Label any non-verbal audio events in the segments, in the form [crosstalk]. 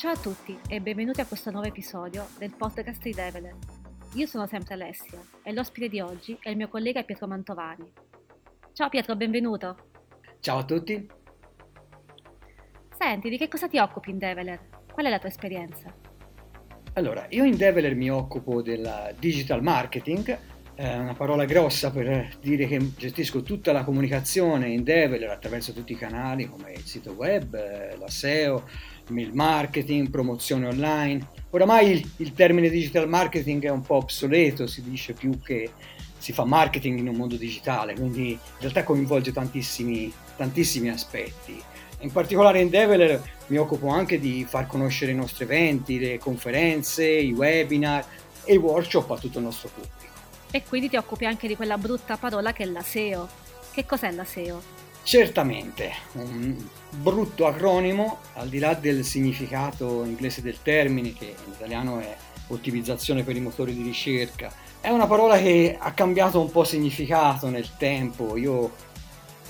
Ciao a tutti e benvenuti a questo nuovo episodio del podcast di Develer. Io sono sempre Alessia e l'ospite di oggi è il mio collega Pietro Mantovani. Ciao Pietro, benvenuto. Ciao a tutti. Senti, di che cosa ti occupi in Develer? Qual è la tua esperienza? Allora, io in Develer mi occupo del digital marketing, è una parola grossa per dire che gestisco tutta la comunicazione in Develer attraverso tutti i canali come il sito web, la SEO, mail marketing, promozione online. Oramai il, il termine digital marketing è un po' obsoleto, si dice più che si fa marketing in un mondo digitale, quindi in realtà coinvolge tantissimi, tantissimi aspetti. In particolare in Develer mi occupo anche di far conoscere i nostri eventi, le conferenze, i webinar e i workshop a tutto il nostro pubblico. E quindi ti occupi anche di quella brutta parola che è la SEO. Che cos'è la SEO? Certamente, un brutto acronimo, al di là del significato inglese del termine, che in italiano è ottimizzazione per i motori di ricerca, è una parola che ha cambiato un po' significato nel tempo. Io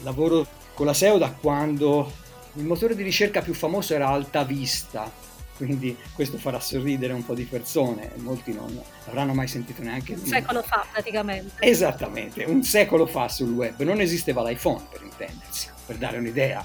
lavoro con la SEO da quando il motore di ricerca più famoso era Alta Vista, quindi questo farà sorridere un po' di persone, molti non avranno mai sentito neanche un secolo fa praticamente. Esattamente, un secolo fa sul web non esisteva l'iPhone per intendersi, per dare un'idea.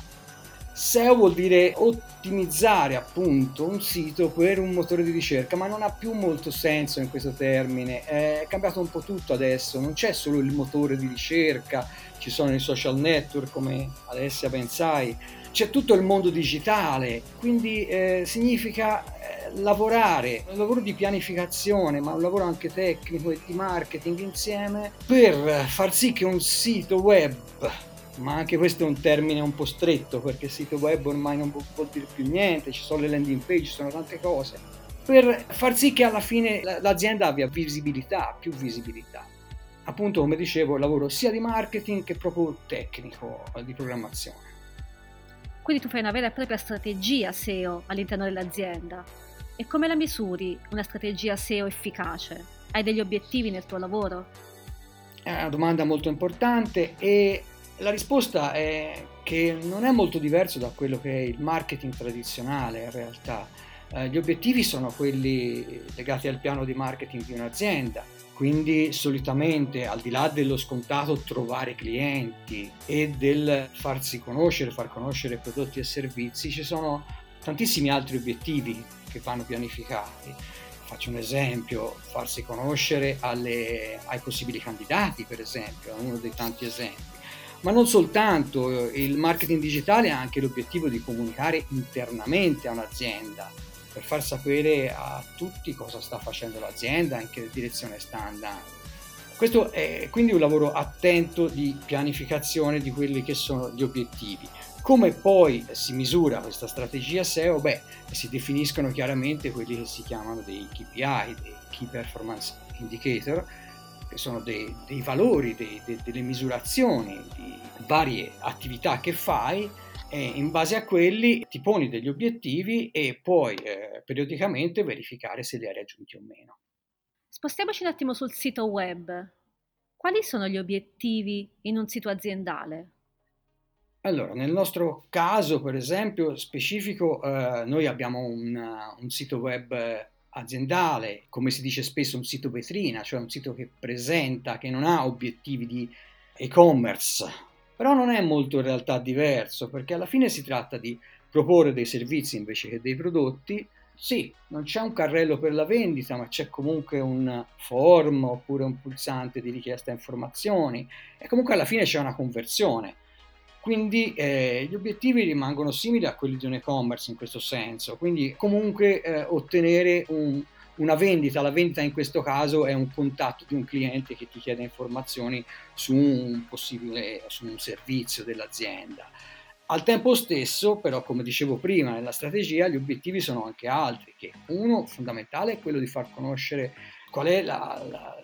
SEO vuol dire ottimizzare appunto un sito per un motore di ricerca, ma non ha più molto senso in questo termine, è cambiato un po' tutto adesso, non c'è solo il motore di ricerca, ci sono i social network come Alessia ben sai, c'è tutto il mondo digitale, quindi eh, significa eh, lavorare, un lavoro di pianificazione, ma un lavoro anche tecnico e di marketing insieme per far sì che un sito web ma anche questo è un termine un po' stretto perché sito web ormai non vuol dire più niente, ci sono le landing page, ci sono tante cose, per far sì che alla fine l'azienda abbia visibilità, più visibilità. Appunto, come dicevo, lavoro sia di marketing che proprio tecnico di programmazione. Quindi tu fai una vera e propria strategia SEO all'interno dell'azienda. E come la misuri una strategia SEO efficace? Hai degli obiettivi nel tuo lavoro? È una domanda molto importante e la risposta è che non è molto diverso da quello che è il marketing tradizionale in realtà. Eh, gli obiettivi sono quelli legati al piano di marketing di un'azienda quindi solitamente al di là dello scontato trovare clienti e del farsi conoscere, far conoscere prodotti e servizi, ci sono tantissimi altri obiettivi che vanno pianificati. Faccio un esempio, farsi conoscere alle, ai possibili candidati, per esempio, è uno dei tanti esempi. Ma non soltanto, il marketing digitale ha anche l'obiettivo di comunicare internamente a un'azienda, per far sapere a tutti cosa sta facendo l'azienda, in che direzione sta andando. Questo è quindi un lavoro attento di pianificazione di quelli che sono gli obiettivi. Come poi si misura questa strategia SEO? Beh, si definiscono chiaramente quelli che si chiamano dei KPI, dei Key Performance Indicator, che sono dei, dei valori, dei, dei, delle misurazioni di varie attività che fai e in base a quelli ti poni degli obiettivi e puoi eh, periodicamente verificare se li hai raggiunti o meno. Spostiamoci un attimo sul sito web. Quali sono gli obiettivi in un sito aziendale? Allora, nel nostro caso, per esempio, specifico, eh, noi abbiamo un, un, sito web aziendale, come si dice spesso un sito vetrina, cioè un sito che presenta, che non ha obiettivi di e-commerce, però non è molto in realtà diverso perché alla fine si tratta di proporre dei servizi invece che dei prodotti. Sì, non c'è un carrello per la vendita, ma c'è comunque un form oppure un pulsante di richiesta informazioni e comunque alla fine c'è una conversione. Quindi eh, gli obiettivi rimangono simili a quelli di un e-commerce in questo senso, quindi comunque eh, ottenere un, una vendita, la vendita in questo caso è un contatto di un cliente che ti chiede informazioni su un possibile su un servizio dell'azienda. Al tempo stesso, però, come dicevo prima, nella strategia gli obiettivi sono anche altri, che uno fondamentale è quello di far conoscere qual è la, la,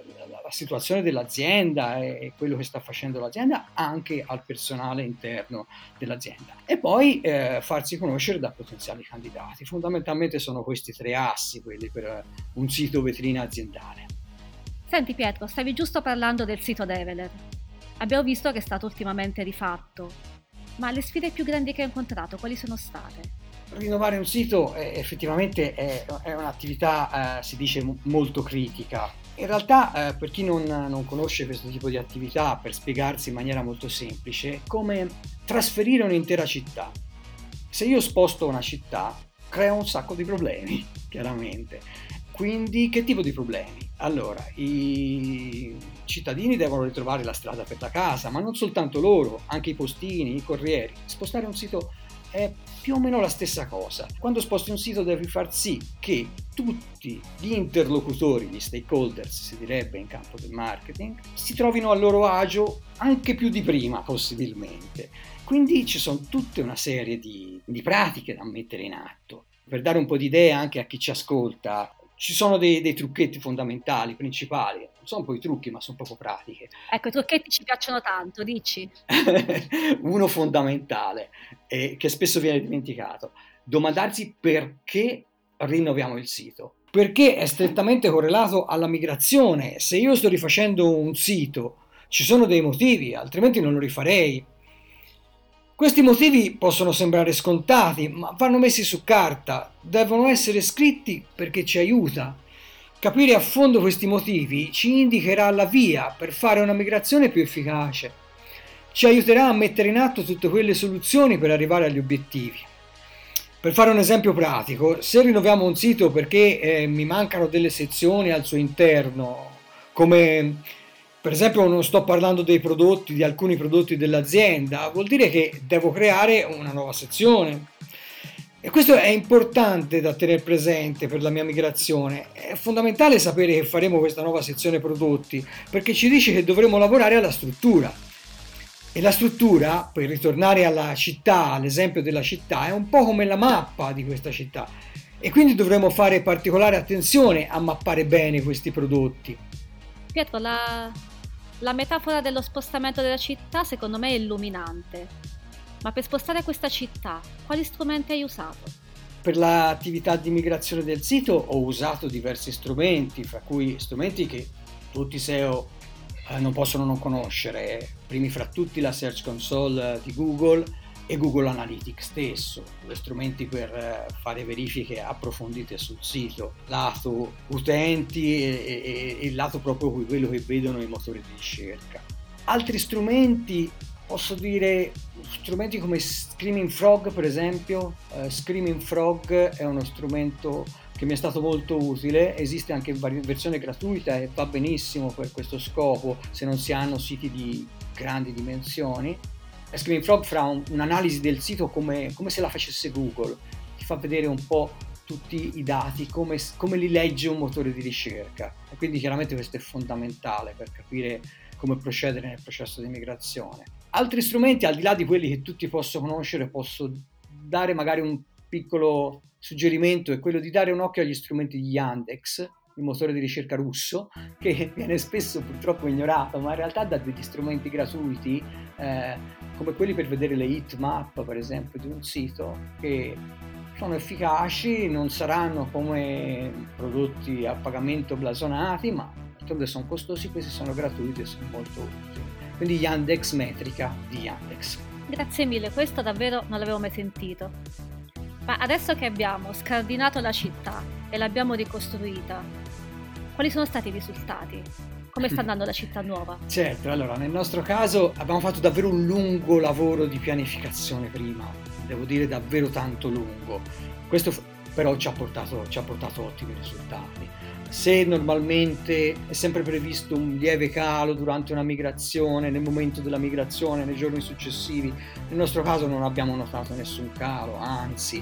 la, situazione dell'azienda e quello che sta facendo l'azienda anche al personale interno dell'azienda e poi eh, farsi conoscere da potenziali candidati. Fondamentalmente sono questi tre assi quelli per un sito vetrina aziendale. Senti Pietro, stavi giusto parlando del sito Develer. Abbiamo visto che è stato ultimamente rifatto, ma le sfide più grandi che hai incontrato quali sono state? Rinnovare un sito è, effettivamente è, è un'attività, eh, si dice, molto critica. In realtà, eh, per chi non, non, conosce questo tipo di attività, per spiegarsi in maniera molto semplice, è come trasferire un'intera città. Se io sposto una città, creo un sacco di problemi, [laughs] chiaramente. Quindi, che tipo di problemi? Allora, i cittadini devono ritrovare la strada per la casa, ma non soltanto loro, anche i postini, i corrieri. Spostare un sito è più o meno la stessa cosa. Quando sposti un sito devi far sì che tutti gli interlocutori, gli stakeholders, si direbbe in campo del marketing, si trovino a loro agio anche più di prima possibilmente. Quindi ci sono tutta una serie di, di pratiche da mettere in atto. Per dare un po' di idea anche a chi ci ascolta, ci sono dei, dei, trucchetti fondamentali, principali, non sono poi trucchi, ma sono proprio pratiche. Ecco, i trucchetti ci piacciono tanto, dici. [laughs] Uno fondamentale, eh, che spesso viene dimenticato, domandarsi perché rinnoviamo il sito. Perché è strettamente correlato alla migrazione. Se io sto rifacendo un sito, ci sono dei motivi, altrimenti non lo rifarei. Questi motivi possono sembrare scontati, ma vanno messi su carta, devono essere scritti perché ci aiuta. Capire a fondo questi motivi ci indicherà la via per fare una migrazione più efficace. Ci aiuterà a mettere in atto tutte quelle soluzioni per arrivare agli obiettivi. Per fare un esempio pratico, se rinnoviamo un sito perché eh, mi mancano delle sezioni al suo interno, come per esempio non sto parlando dei prodotti, di alcuni prodotti dell'azienda, vuol dire che devo creare una nuova sezione. E questo è importante da tenere presente per la mia migrazione. È fondamentale sapere che faremo questa nuova sezione prodotti perché ci dice che dovremo lavorare alla struttura. E la struttura, per ritornare alla città, all'esempio della città, è un po' come la mappa di questa città. E quindi dovremo fare particolare attenzione a mappare bene questi prodotti. Pietro, la, la metafora dello spostamento della città secondo me è illuminante. Ma per spostare questa città, quali strumenti hai usato? Per l'attività di migrazione del sito ho usato diversi strumenti, fra cui strumenti che tutti SEO eh, non possono non conoscere, primi fra tutti la Search Console di Google, e Google Analytics stesso, due strumenti per eh, fare verifiche approfondite sul sito, lato utenti e, il lato proprio quello che vedono i motori di ricerca. Altri strumenti, posso dire strumenti come Screaming Frog per esempio, uh, Screaming Frog è uno strumento che mi è stato molto utile, esiste anche in versione gratuita e va benissimo per questo scopo se non si hanno siti di grandi dimensioni Screaming Frog fa un, un'analisi del sito come, come, se la facesse Google, ti fa vedere un po' tutti i dati, come, come li legge un motore di ricerca. E quindi chiaramente questo è fondamentale per capire come procedere nel processo di migrazione. Altri strumenti, al di là di quelli che tutti possono conoscere, posso dare magari un piccolo suggerimento, è quello di dare un occhio agli strumenti di Yandex, il motore di ricerca russo, che [laughs] viene spesso purtroppo ignorato, ma in realtà dà degli strumenti gratuiti, eh, come quelli per vedere le hit map, per esempio, di un sito, che sono efficaci, non saranno come prodotti a pagamento blasonati, ma d'altronde sono costosi, questi sono gratuiti e sono molto utili. Quindi Yandex Metrica di Yandex. Grazie mille, questo davvero non l'avevo mai sentito. Ma adesso che abbiamo scardinato la città e l'abbiamo ricostruita, quali sono stati i risultati? Come sta [laughs] andando la città nuova? Certo, allora nel nostro caso abbiamo fatto davvero un lungo lavoro di pianificazione prima, devo dire davvero tanto lungo. Questo però ci ha portato, ci ha portato ottimi risultati. Se normalmente è sempre previsto un lieve calo durante una migrazione, nel momento della migrazione, nei giorni successivi, nel nostro caso non abbiamo notato nessun calo, anzi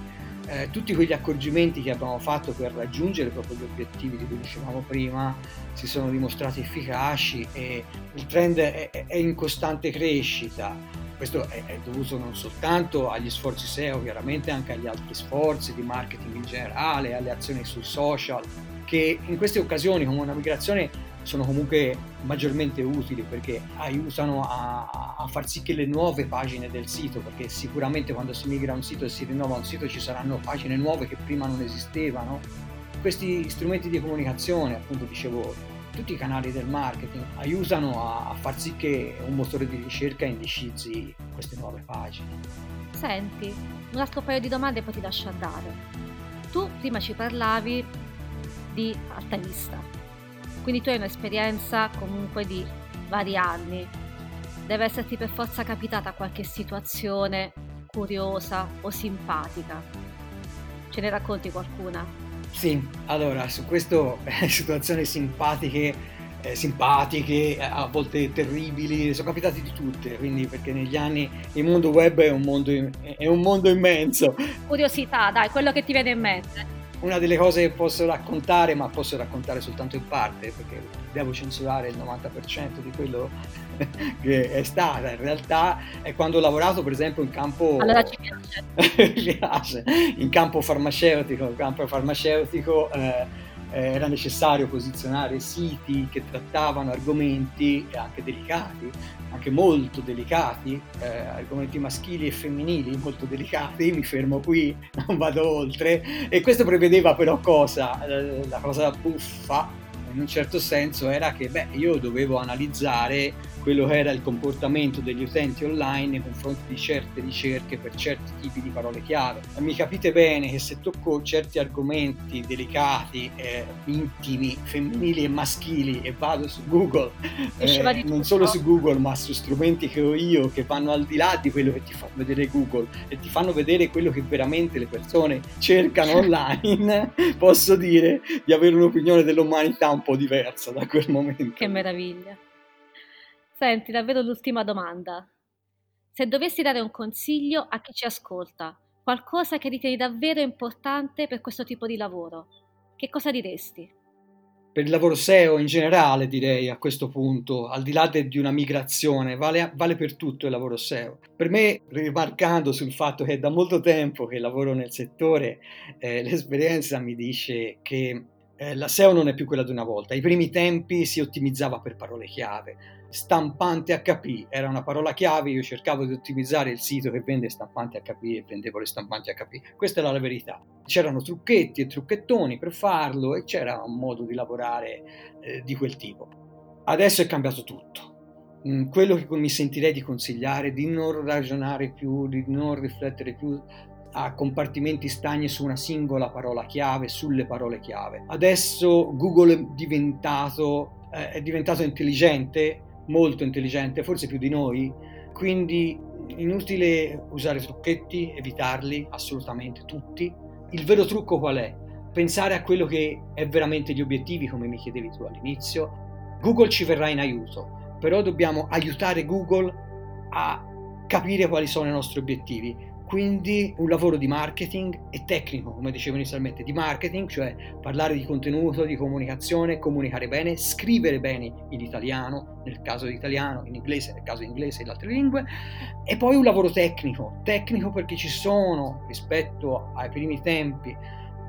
eh, tutti quegli accorgimenti che abbiamo fatto per raggiungere proprio gli obiettivi di cui dicevamo prima si sono dimostrati efficaci e il trend è, è in costante crescita. Questo è, è, dovuto non soltanto agli sforzi SEO, chiaramente anche agli altri sforzi di marketing in generale, alle azioni sui social, che in queste occasioni come una migrazione sono comunque maggiormente utili perché aiutano a, a, far sì che le nuove pagine del sito, perché sicuramente quando si migra un sito e si rinnova un sito ci saranno pagine nuove che prima non esistevano. Questi strumenti di comunicazione, appunto dicevo, tutti i canali del marketing aiutano a, far sì che un motore di ricerca indicizzi queste nuove pagine. Senti, un altro paio di domande e poi ti lascio andare. Tu prima ci parlavi di alta vista, quindi tu hai un'esperienza comunque di vari anni. Deve esserti per forza capitata qualche situazione curiosa o simpatica. Ce ne racconti qualcuna? Sì, allora su questo [laughs] situazioni simpatiche eh, simpatiche, eh, a volte terribili, sono capitate di tutte, quindi perché negli anni il mondo web è un mondo, è un mondo immenso. Curiosità, dai, quello che ti viene in mente. Una delle cose che posso raccontare, ma posso raccontare soltanto in parte, perché devo censurare il 90% di quello [laughs] che è stata, in realtà è quando ho lavorato per esempio in campo... Allora ci piace. [laughs] In campo farmaceutico, in campo farmaceutico... Eh, eh, era necessario posizionare siti che trattavano argomenti anche delicati, anche molto delicati, eh, argomenti maschili e femminili molto delicati, mi fermo qui, [laughs] non vado oltre, e questo prevedeva però cosa? Eh, la cosa buffa in un certo senso era che beh, io dovevo analizzare quello che era il comportamento degli utenti online nei confronti di certe ricerche per certi tipi di parole chiave. Mi capite bene che se tocco certi argomenti delicati, eh, intimi, femminili e maschili e vado su Google, [laughs] eh, non solo su Google ma su strumenti che ho io che vanno al di là di quello che ti fa vedere Google e ti fanno vedere quello che veramente le persone cercano [laughs] online, posso dire di avere un'opinione dell'umanità un po' diversa da quel momento. Che meraviglia. Senti, davvero l'ultima domanda. Se dovessi dare un consiglio a chi ci ascolta, qualcosa che ritieni davvero importante per questo tipo di lavoro, che cosa diresti? Per il lavoro SEO in generale direi a questo punto, al di là de, di una migrazione, vale, vale, per tutto il lavoro SEO. Per me, rimarcando sul fatto che è da molto tempo che lavoro nel settore, eh, l'esperienza mi dice che eh, la SEO non è più quella di una volta. Ai primi tempi si ottimizzava per parole chiave. Stampante HP era una parola chiave, io cercavo di ottimizzare il sito che vende stampante HP e vendevo le stampanti HP. Questa era la verità. C'erano trucchetti e trucchettoni per farlo e c'era un modo di lavorare eh, di quel tipo. Adesso è cambiato tutto. Mm, quello che mi sentirei di consigliare è di non ragionare più, di non riflettere più a compartimenti stagni su una singola parola chiave, sulle parole chiave. Adesso Google è diventato, eh, è diventato intelligente, molto intelligente, forse più di noi, quindi inutile usare trucchetti, evitarli assolutamente tutti. Il vero trucco qual è? Pensare a quello che è veramente gli obiettivi, come mi chiedevi tu all'inizio. Google ci verrà in aiuto, però dobbiamo aiutare Google a capire quali sono i nostri obiettivi quindi un lavoro di marketing e tecnico, come dicevo inizialmente, di marketing, cioè parlare di contenuto, di comunicazione, comunicare bene, scrivere bene in italiano, nel caso di italiano, in inglese, nel caso di inglese e in altre lingue, e poi un lavoro tecnico, tecnico perché ci sono, rispetto ai primi tempi,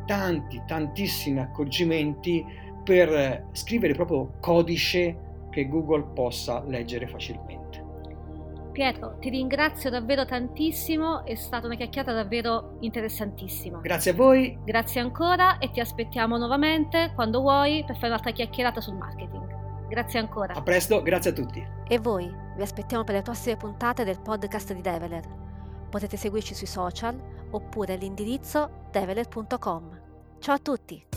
tanti, tantissimi accorgimenti per scrivere proprio codice che Google possa leggere facilmente. Pietro, ti ringrazio davvero tantissimo, è stata una chiacchierata davvero interessantissima. Grazie a voi. Grazie ancora e ti aspettiamo nuovamente quando vuoi per fare un'altra chiacchierata sul marketing. Grazie ancora. A presto, grazie a tutti. E voi, vi aspettiamo per le prossime puntate del podcast di Develer. Potete seguirci sui social oppure all'indirizzo develer.com. Ciao a tutti!